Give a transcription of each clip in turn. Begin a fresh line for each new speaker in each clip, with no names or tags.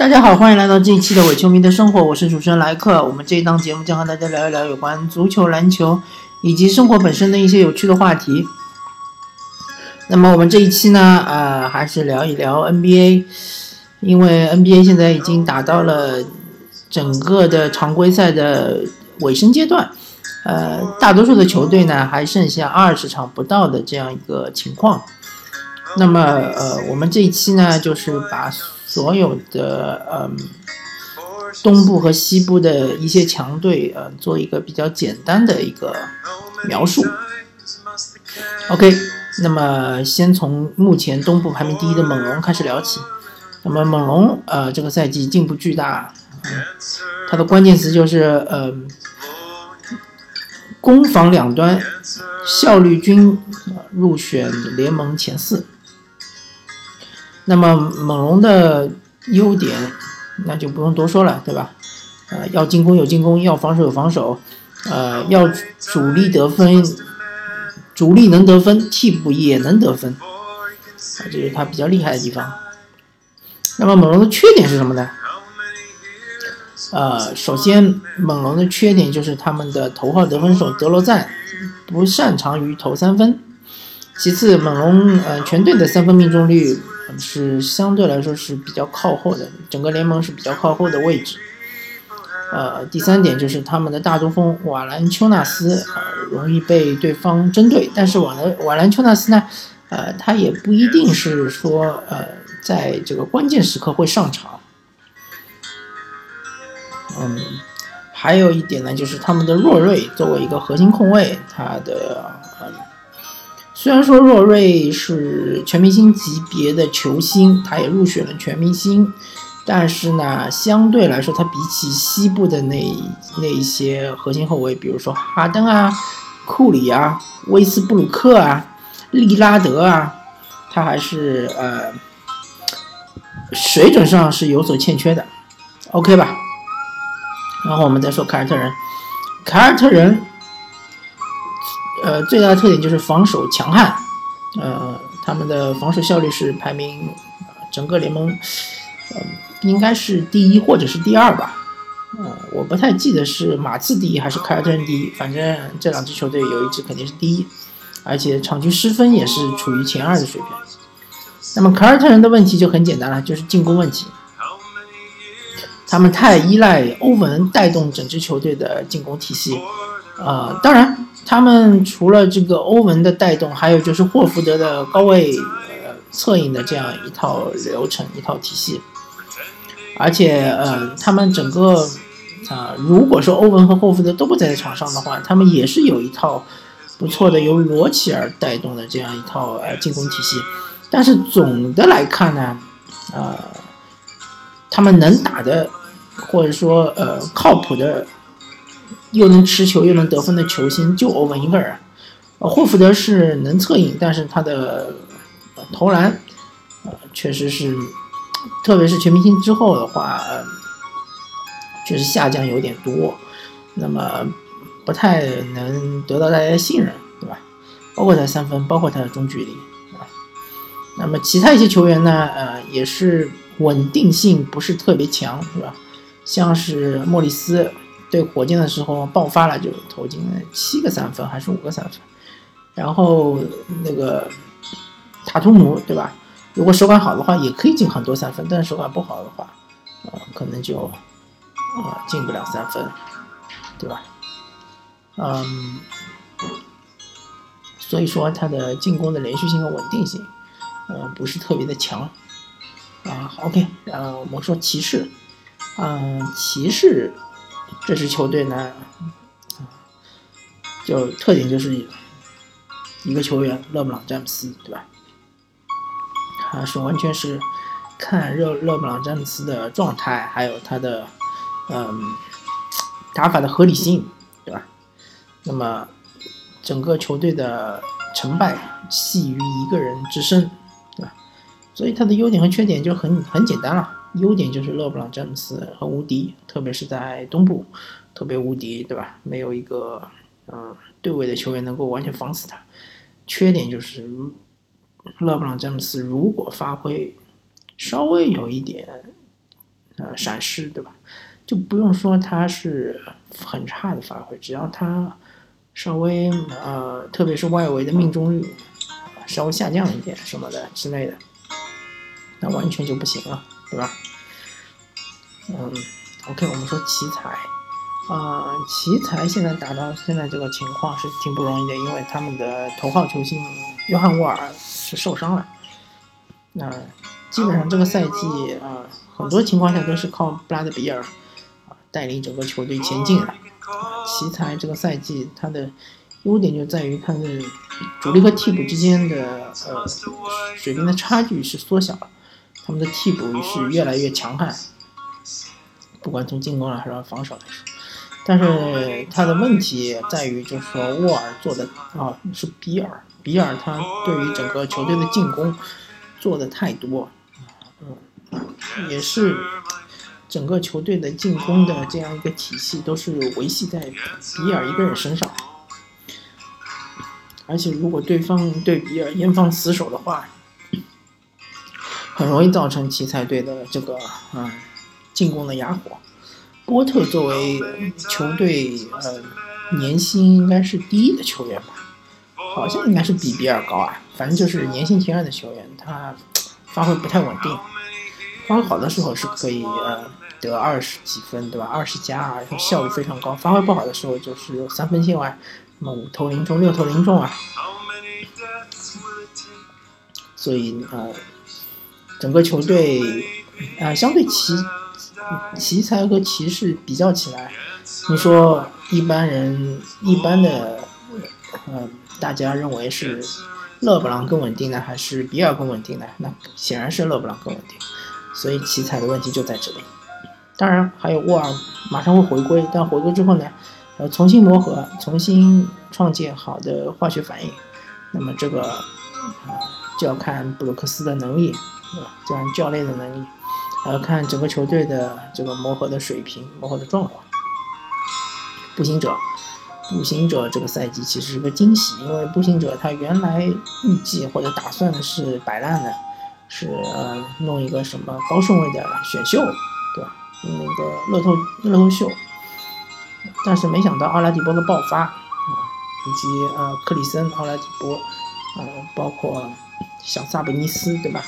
大家好，欢迎来到这一期的伪球迷的生活，我是主持人莱克。我们这一档节目将和大家聊一聊有关足球、篮球以及生活本身的一些有趣的话题。那么我们这一期呢，呃，还是聊一聊 NBA，因为 NBA 现在已经打到了整个的常规赛的尾声阶段，呃，大多数的球队呢还剩下二十场不到的这样一个情况。那么，呃，我们这一期呢，就是把所有的嗯东部和西部的一些强队，呃，做一个比较简单的一个描述。OK，那么先从目前东部排名第一的猛龙开始聊起。那么猛龙，呃，这个赛季进步巨大，它的关键词就是呃，攻防两端效率均入选联盟前四。那么猛龙的优点，那就不用多说了，对吧？呃，要进攻有进攻，要防守有防守，呃，要主力得分，主力能得分，替补也能得分，啊，这是他比较厉害的地方。那么猛龙的缺点是什么呢？呃，首先猛龙的缺点就是他们的头号得分手德罗赞不擅长于投三分，其次猛龙呃全队的三分命中率。是相对来说是比较靠后的，整个联盟是比较靠后的位置。呃，第三点就是他们的大中锋瓦兰丘纳斯呃容易被对方针对，但是瓦兰瓦兰丘纳斯呢，呃，他也不一定是说呃在这个关键时刻会上场。嗯，还有一点呢，就是他们的若瑞作为一个核心控卫，他的。虽然说若瑞是全明星级别的球星，他也入选了全明星，但是呢，相对来说，他比起西部的那那一些核心后卫，比如说哈登啊、库里啊、威斯布鲁克啊、利拉德啊，他还是呃水准上是有所欠缺的，OK 吧？然后我们再说凯尔特人，凯尔特人。呃，最大的特点就是防守强悍，呃，他们的防守效率是排名整个联盟，呃，应该是第一或者是第二吧，呃，我不太记得是马刺第一还是凯尔特人第一，反正这两支球队有一支肯定是第一，而且场均失分也是处于前二的水平。那么凯尔特人的问题就很简单了，就是进攻问题，他们太依赖欧文带动整支球队的进攻体系。呃，当然，他们除了这个欧文的带动，还有就是霍福德的高位呃策应的这样一套流程、一套体系。而且，呃，他们整个啊，如果说欧文和霍福德都不在场上的话，他们也是有一套不错的由罗齐尔带动的这样一套呃进攻体系。但是总的来看呢，呃，他们能打的，或者说呃靠谱的。又能持球又能得分的球星就欧文一个人，呃，霍福德是能策应，但是他的投篮，呃，确实是，特别是全明星之后的话，确实下降有点多，那么不太能得到大家的信任，对吧？包括他三分，包括他的中距离，啊，那么其他一些球员呢，呃，也是稳定性不是特别强，是吧？像是莫里斯。对火箭的时候爆发了，就投进了七个三分还是五个三分，然后那个塔图姆对吧？如果手感好的话，也可以进很多三分，但是手感不好的话，呃，可能就啊进不了三分，对吧？嗯，所以说他的进攻的连续性和稳定性，呃，不是特别的强啊。OK，呃，我们说骑士，嗯，骑士。这支球队呢，就特点就是一个球员勒布朗詹姆斯，对吧？他是完全是看热勒布朗詹姆斯的状态，还有他的嗯打法的合理性，对吧？那么整个球队的成败系于一个人之身，对吧？所以他的优点和缺点就很很简单了。优点就是勒布朗詹姆斯很无敌，特别是在东部，特别无敌，对吧？没有一个嗯对位的球员能够完全防死他。缺点就是勒布朗詹姆斯如果发挥稍微有一点呃闪失，对吧？就不用说他是很差的发挥，只要他稍微呃，特别是外围的命中率稍微下降一点什么的之类的，那完全就不行了，对吧？嗯，OK，我们说奇才。啊，奇才现在打到现在这个情况是挺不容易的，因为他们的头号球星约翰沃尔是受伤了。那基本上这个赛季啊，很多情况下都是靠布拉德比尔啊带领整个球队前进的。奇才这个赛季他的优点就在于他的主力和替补之间的呃水平的差距是缩小了，他们的替补是越来越强悍，不管从进攻还是防守来说。但是他的问题在于，就是说沃尔做的啊是比尔，比尔他对于整个球队的进攻做的太多，嗯，也是整个球队的进攻的这样一个体系都是维系在比尔一个人身上，而且如果对方对比尔严防死守的话，很容易造成奇才队的这个嗯进攻的哑火。波特作为球队呃年薪应该是第一的球员吧，好像应该是比比尔高啊，反正就是年薪前二的球员，他发挥不太稳定，发挥好的时候是可以呃得二十几分对吧，二十加啊，效率非常高，发挥不好的时候就是三分线外，那么五投零中六投零中啊，所以呃整个球队啊相对奇。奇才和骑士比较起来，你说一般人一般的，呃，大家认为是勒布朗更稳定呢，还是比尔更稳定呢？那显然是勒布朗更稳定。所以奇才的问题就在这里。当然还有沃尔马上会回归，但回归之后呢，呃，重新磨合，重新创建好的化学反应。那么这个啊，就要看布鲁克斯的能力，这样教练的能力。还要看整个球队的这个磨合的水平、磨合的状况。步行者，步行者这个赛季其实是个惊喜，因为步行者他原来预计或者打算是摆烂的，是呃弄一个什么高顺位的选秀，对吧？那个乐透乐透秀，但是没想到奥拉迪波的爆发啊，以及呃克里森、奥拉迪波，呃包括小萨博尼斯，对吧？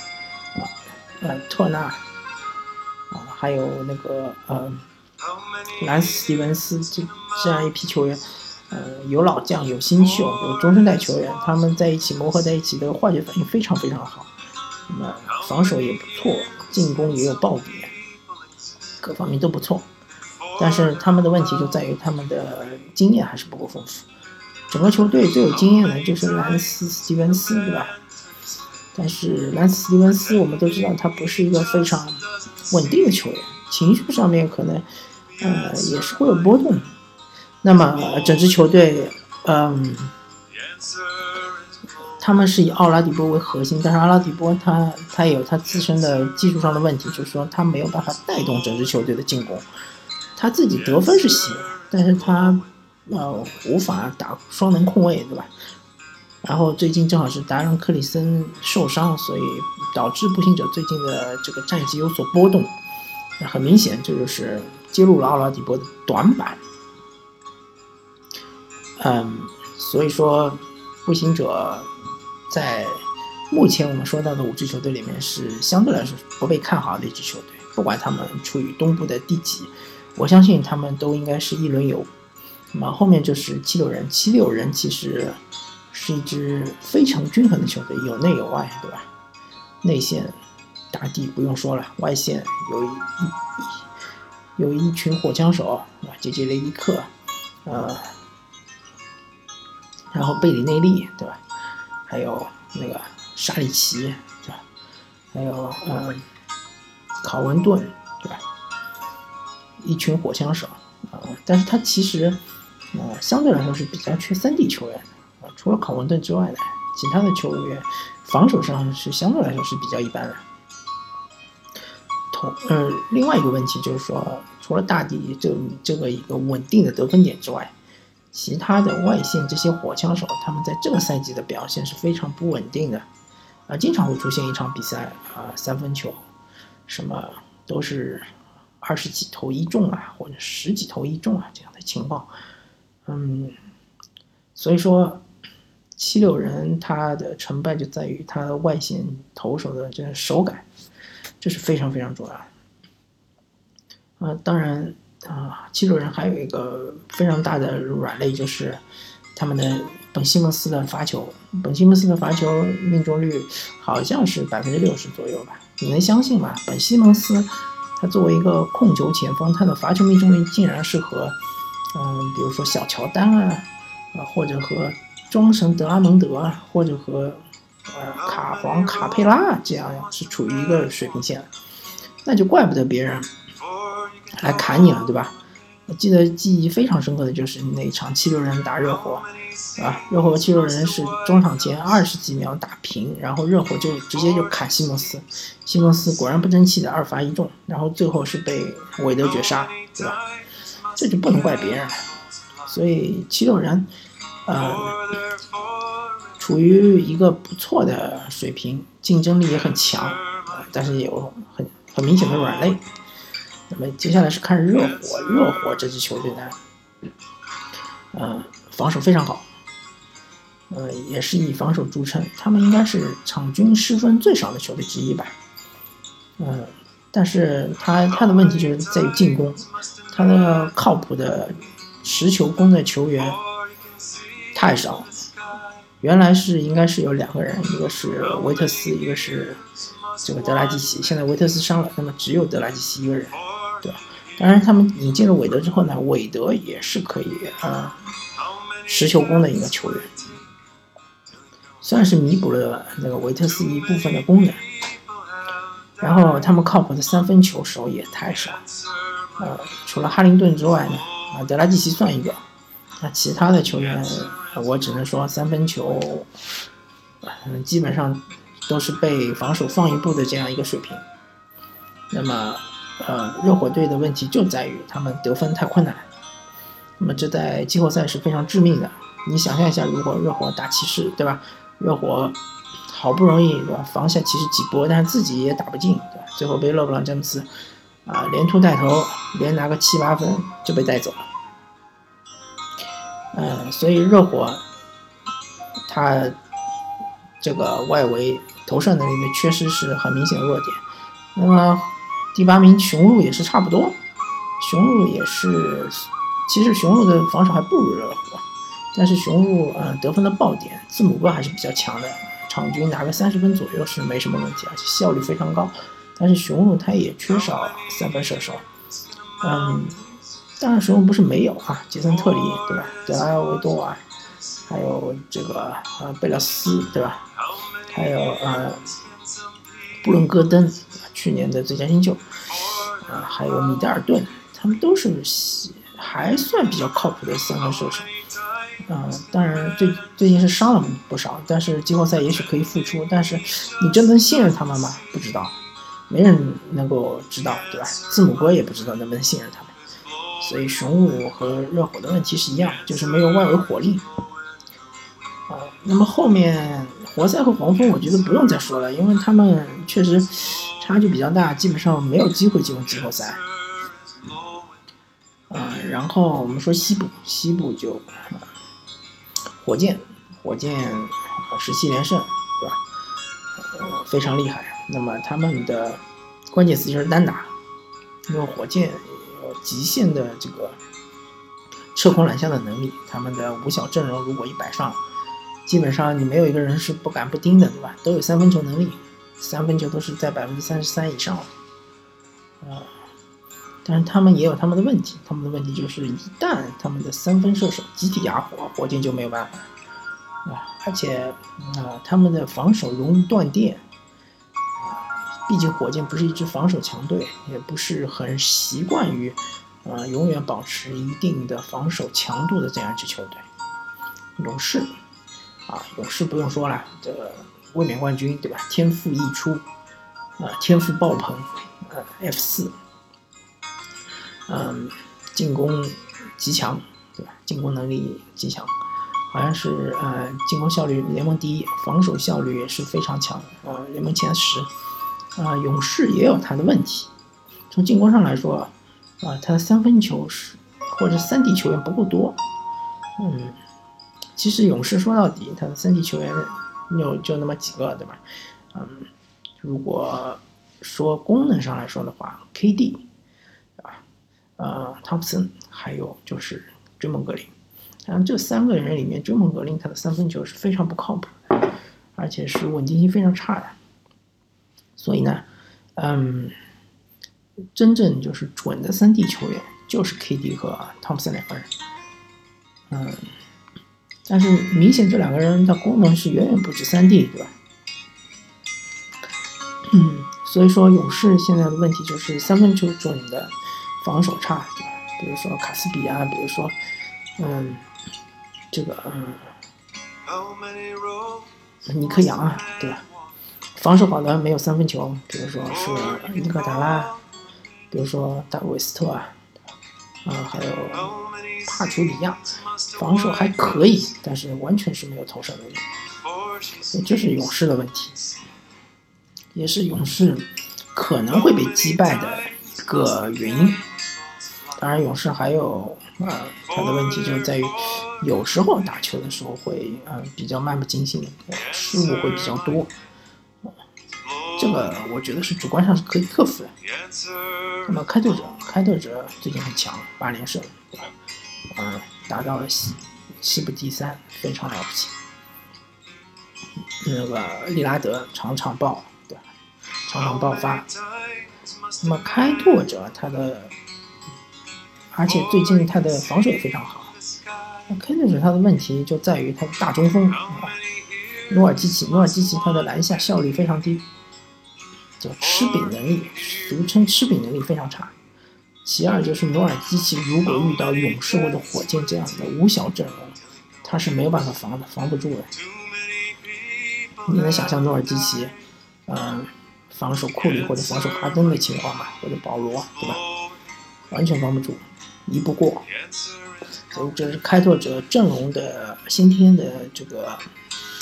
呃特纳。啊还有那个呃，兰斯·斯蒂文斯这这样一批球员，呃，有老将，有新秀，有中生代球员，他们在一起磨合在一起的化学反应非常非常好。那么防守也不错，进攻也有爆点，各方面都不错。但是他们的问题就在于他们的经验还是不够丰富。整个球队最有经验的就是兰斯·斯蒂文斯，对吧？但是兰斯·蒂文斯，我们都知道他不是一个非常。稳定的球员，情绪上面可能，呃，也是会有波动。那么整支球队，嗯，他们是以奥拉迪波为核心，但是奥拉迪波他他有他自身的技术上的问题，就是说他没有办法带动整支球队的进攻。他自己得分是行，但是他呃无法打双能控卫，对吧？然后最近正好是达伦·克里森受伤，所以导致步行者最近的这个战绩有所波动。那很明显，这就是揭露了奥拉迪波的短板。嗯，所以说步行者在目前我们说到的五支球队里面是相对来说不被看好的一支球队。不管他们处于东部的第几，我相信他们都应该是一轮游。那么后面就是七六人，七六人其实。是一支非常均衡的球队，有内有外，对吧？内线打底不用说了，外线有一有一群火枪手啊，杰杰雷迪克，呃，然后贝里内利，对吧？还有那个沙里奇，对吧？还有嗯，考文顿，对吧？一群火枪手啊，但是他其实呃相对来说是比较缺三 D 球员。除了考文顿之外呢，其他的球员防守上是相对来说是比较一般的。同呃，另外一个问题就是说，除了大帝这这个一个稳定的得分点之外，其他的外线这些火枪手，他们在这个赛季的表现是非常不稳定的，啊，经常会出现一场比赛啊三分球，什么都是二十几投一中啊，或者十几投一中啊这样的情况。嗯，所以说七六人他的成败就在于他的外线投手的这个手感，这是非常非常重要的。啊，当然啊，七六人还有一个非常大的软肋就是他们的本西蒙斯的罚球，本西蒙斯的罚球命中率好像是百分之六十左右吧？你能相信吗？本西蒙斯他作为一个控球前锋，他的罚球命中率竟然是和嗯，比如说小乔丹啊，啊，或者和庄神德拉蒙德啊，或者和呃卡皇卡佩拉这样是处于一个水平线，那就怪不得别人来砍你了，对吧？我记得记忆非常深刻的就是那场七六人打热火，啊，热火和七六人是中场前二十几秒打平，然后热火就直接就砍西蒙斯，西蒙斯果然不争气的二罚一中，然后最后是被韦德绝杀，对吧？这就不能怪别人了，所以七六人，呃，处于一个不错的水平，竞争力也很强，但是有很很明显的软肋。那么接下来是看热火，热火这支球队呢，嗯，防守非常好，呃，也是以防守著称，他们应该是场均失分最少的球队之一吧，嗯，但是他他的问题就是在于进攻，他的靠谱的持球攻的球员太少，原来是应该是有两个人，一个是维特斯，一个是这个德拉季奇，现在维特斯伤了，那么只有德拉季奇一个人。对吧，当然他们引进了韦德之后呢，韦德也是可以啊持球攻的一个球员，算是弥补了那个维特斯一部分的功能。然后他们靠谱的三分球手也太少，呃，除了哈林顿之外呢，啊德拉季奇算一个，那其他的球员我只能说三分球，嗯，基本上都是被防守放一步的这样一个水平。那么。呃，热火队的问题就在于他们得分太困难，那么这在季后赛是非常致命的。你想象一下，如果热火打骑士，对吧？热火好不容易对吧防下骑士几波，但是自己也打不进，对吧？最后被勒布朗詹姆斯啊连突带投，连拿个七八分就被带走了。嗯，所以热火他这个外围投射能力的缺失是很明显的弱点。那么。第八名雄鹿也是差不多，雄鹿也是，其实雄鹿的防守还不如热火，但是雄鹿呃得分的爆点字母哥还是比较强的，场均拿个三十分左右是没什么问题，而且效率非常高。但是雄鹿他也缺少三分射手，嗯，当然时候不是没有啊，杰森特里对吧，德拉维多瓦，还有这个呃贝勒斯对吧，还有呃布伦戈登。去年的最佳新秀，啊，还有米德尔顿，他们都是还算比较靠谱的三分射手，啊，当然最最近是伤了不少，但是季后赛也许可以复出，但是你真能信任他们吗？不知道，没人能够知道，对吧？字母哥也不知道能不能信任他们，所以雄鹿和热火的问题是一样，就是没有外围火力，啊，那么后面活塞和黄蜂，我觉得不用再说了，因为他们确实。差距比较大，基本上没有机会进入季后赛。啊，然后我们说西部，西部就火箭，火箭十七连胜，对吧？呃，非常厉害。那么他们的关键词就是单打，因为火箭极限的这个撤空揽下的能力。他们的五小阵容如果一摆上，基本上你没有一个人是不敢不盯的，对吧？都有三分球能力。三分球都是在百分之三十三以上，啊，但是他们也有他们的问题，他们的问题就是一旦他们的三分射手集体哑火，火箭就没有办法，啊，而且啊，他们的防守容易断电，毕竟火箭不是一支防守强队，也不是很习惯于，啊，永远保持一定的防守强度的这样一支球队，勇士，啊，勇士不用说了，这个。卫冕冠军对吧？天赋溢出，啊，天赋爆棚，呃，F 四，嗯，进攻极强，对吧？进攻能力极强，好像是呃，进攻效率联盟第一，防守效率也是非常强，呃，联盟前十。啊，勇士也有他的问题，从进攻上来说，啊，他的三分球是或者三 D 球员不够多。嗯，其实勇士说到底，他的三 D 球员有就那么几个，对吧？嗯，如果说功能上来说的话，KD，啊，呃，汤普森，还有就是追梦格林，然后这三个人里面，追梦格林他的三分球是非常不靠谱的，而且是稳定性非常差的。所以呢，嗯，真正就是准的三 D 球员就是 KD 和汤普森两个人。嗯，但是明显这两个人的功能是远远不止三 D，对吧？嗯，所以说勇士现在的问题就是三分球准的防守差，对吧？比如说卡斯比啊，比如说，嗯，这个嗯，尼克杨啊，对吧？防守好的没有三分球，比如说是伊戈达拉，比如说大卫斯特啊，啊，还有。帕楚里亚防守还可以，但是完全是没有投射能力，也就是勇士的问题，也是勇士可能会被击败的一个原因。当然，勇士还有啊，他的问题就在于有时候打球的时候会嗯比较漫不经心，失误会比较多。这个我觉得是主观上是可以克服的。那么开拓者，开拓者最近很强，八连胜，对吧？嗯，达到了西西部第三，非常了不起。那个利拉德场场爆，对吧？场场爆发。那么开拓者他的，而且最近他的防守也非常好。那开拓者他的问题就在于他的大中锋，努尔基奇，努尔基奇他的篮下效率非常低，叫吃饼能力，俗称吃饼能力非常差。其二就是努尔基奇，如果遇到勇士或者火箭这样的五小阵容，他是没有办法防的，防不住的。你能想象努尔基奇，嗯，防守库里或者防守哈登的情况吗？或者保罗，对吧？完全防不住，移不过。所以这是开拓者阵容的先天的这个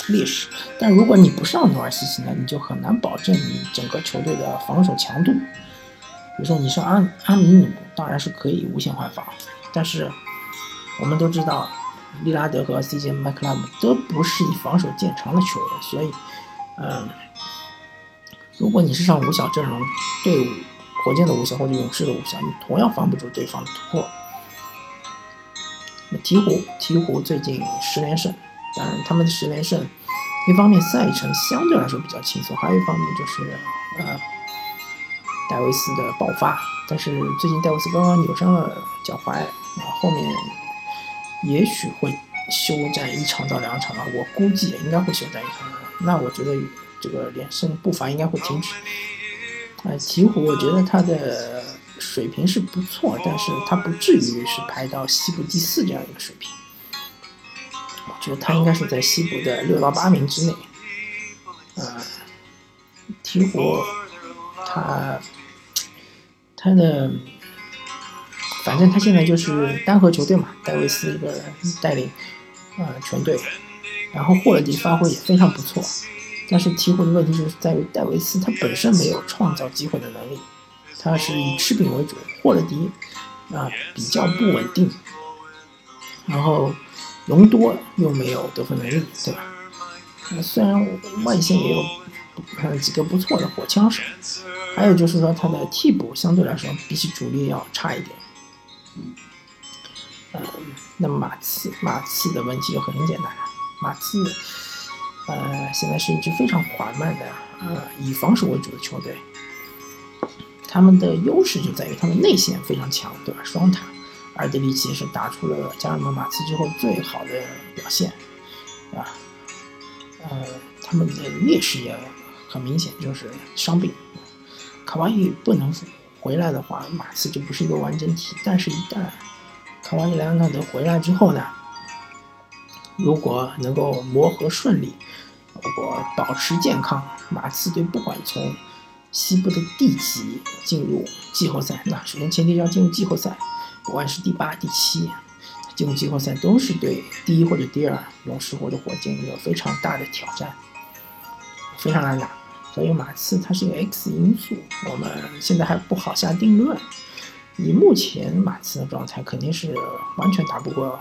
劣势。但如果你不上努尔基奇呢，你就很难保证你整个球队的防守强度。比如说你上阿阿米努当然是可以无限换防，但是我们都知道利拉德和 CJ 麦克拉姆都不是以防守见长的球员，所以，嗯，如果你是上五小阵容，对火箭的五小或者勇士的五小，你同样防不住对方的突破。鹈鹕，鹈鹕最近十连胜，当然他们的十连胜，一方面赛程相对来说比较轻松，还有一方面就是呃。戴维斯的爆发，但是最近戴维斯刚刚扭伤了脚踝，后面也许会休战一场到两场吧，我估计应该会休战一场。那我觉得这个连胜步伐应该会停止。啊，鹈鹕我觉得他的水平是不错，但是他不至于是排到西部第四这样一个水平。就他应该是在西部的六到八名之内。啊，鹈鹕他。他的，反正他现在就是单核球队嘛，戴维斯一个人带领，呃，全队，然后霍勒迪发挥也非常不错，但是鹈鹕的问题就是在于戴维斯他本身没有创造机会的能力，他是以吃饼为主，霍勒迪啊比较不稳定，然后隆多又没有得分能力，对吧？那虽然外线也有几个不错的火枪手。还有就是说，他的替补相对来说比起主力要差一点。嗯，那么马刺，马刺的问题就很简单了。马刺，呃，现在是一支非常缓慢的，呃，以防守为主的球队。他们的优势就在于他们内线非常强，对吧？双塔，尔德里奇是打出了加入了马刺之后最好的表现，啊？呃，他们的劣势也很明显，就是伤病。卡哇伊不能回来的话，马刺就不是一个完整体。但是，一旦卡哇伊莱昂纳德回来之后呢，如果能够磨合顺利，如果保持健康，马刺队不管从西部的第几进入季后赛，那首先前提要进入季后赛，不管是第八、第七，进入季后赛都是对第一或者第二勇士或者火箭一个非常大的挑战，非常难打。所以马刺它是一个 X 因素，我们现在还不好下定论。以目前马刺的状态，肯定是完全打不过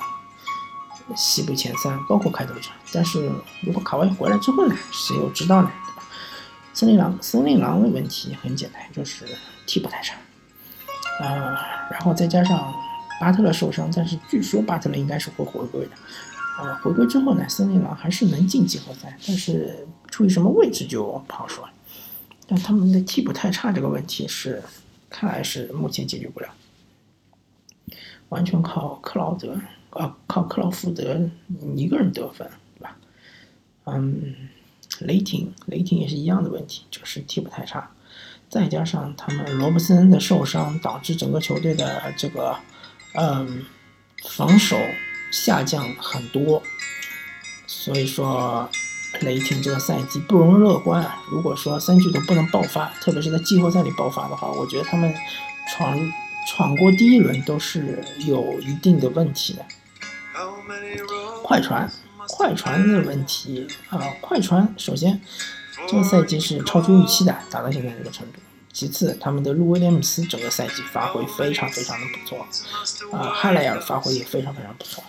西部前三，包括开拓者。但是如果卡哇伊回来之后呢，谁又知道呢？森林狼，森林狼的问题很简单，就是替补太差。啊，然后再加上巴特勒受伤，但是据说巴特勒应该是会回归的。啊，回归之后呢，森林狼还是能进季后赛，但是处于什么位置就不好说。但他们的替补太差这个问题是，看来是目前解决不了，完全靠克劳德啊，靠克劳福德一个人得分，对吧？嗯，雷霆，雷霆也是一样的问题，就是替补太差。再加上他们罗伯森的受伤，导致整个球队的这个，嗯，防守下降很多，所以说雷霆这个赛季不容乐观啊。如果说三巨头不能爆发，特别是在季后赛里爆发的话，我觉得他们闯闯过第一轮都是有一定的问题的。快船，快船的问题啊，快船首先。这个赛季是超出预期的，达到现在这个程度。其次，他们的路威廉姆斯整个赛季发挥非常非常的不错，啊，哈莱尔发挥也非常非常不错。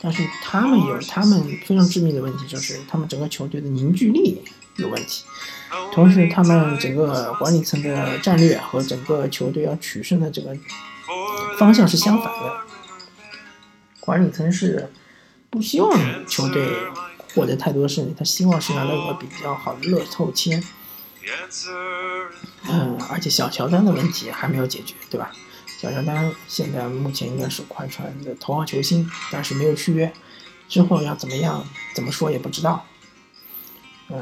但是他们有他们非常致命的问题，就是他们整个球队的凝聚力有问题，同时他们整个管理层的战略和整个球队要取胜的这个方向是相反的。管理层是不希望球队。获得太多胜利，他希望是拿到一个比较好的乐透签。嗯，而且小乔丹的问题还没有解决，对吧？小乔丹现在目前应该是快船的头号球星，但是没有续约，之后要怎么样，怎么说也不知道。嗯，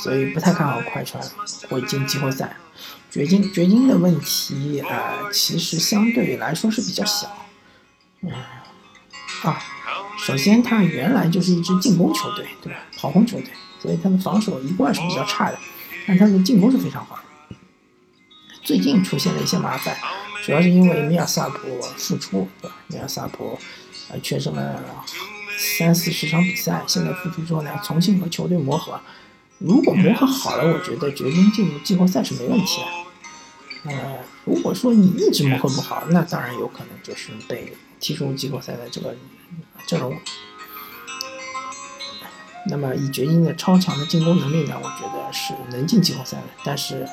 所以不太看好快船会进季后赛。掘金，掘金的问题啊，其实相对来说是比较小。嗯，啊。首先，他原来就是一支进攻球队，对吧？跑轰球队，所以他的防守一贯是比较差的，但他的进攻是非常好的。最近出现了一些麻烦，主要是因为米尔萨普复出，对吧？米尔萨普呃缺阵了三四十场比赛，现在复出之后呢，重新和球队磨合。如果磨合好了，我觉得掘金进入季后赛是没问题的。呃，如果说你一直磨合不好，那当然有可能就是被踢出季后赛的这个。阵容，那么以掘金的超强的进攻能力呢，我觉得是能进季后赛的。但是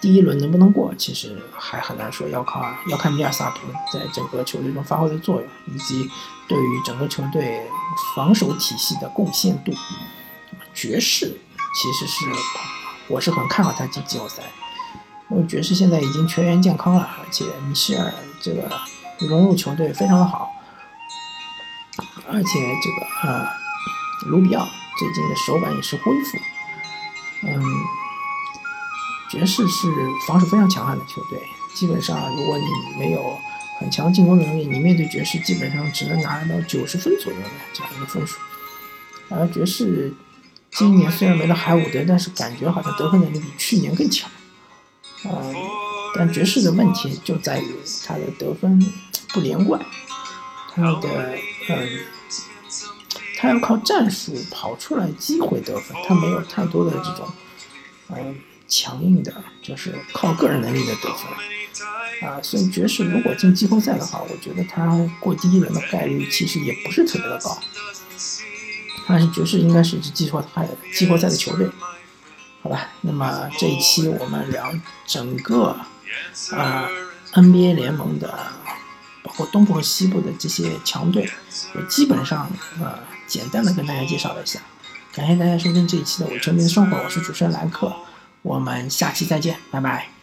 第一轮能不能过，其实还很难说，要靠要看米尔萨普在整个球队中发挥的作用，以及对于整个球队防守体系的贡献度。爵士其实是我是很看好他进季后赛，因为爵士现在已经全员健康了，而且米歇尔这个融入球队非常的好。而且这个啊，卢比奥最近的手感也是恢复。嗯，爵士是防守非常强悍的球队，基本上如果你没有很强进攻能力，你面对爵士基本上只能拿到九十分左右的这样一个分数。而爵士今年虽然没了海伍德，但是感觉好像得分能力比去年更强。嗯，但爵士的问题就在于他的得分不连贯，他的嗯。他要靠战术跑出来机会得分，他没有太多的这种，嗯，强硬的，就是靠个人能力的得分，啊，所以爵士如果进季后赛的话，我觉得他过第一轮的概率其实也不是特别的高，但是爵士应该是一支季后赛季后赛的球队，好吧，那么这一期我们聊整个啊 NBA 联盟的，包括东部和西部的这些强队，我基本上呃。简单的跟大家介绍了一下，感谢大家收听这一期的《我球迷的生活》，我是主持人兰克，我们下期再见，拜拜。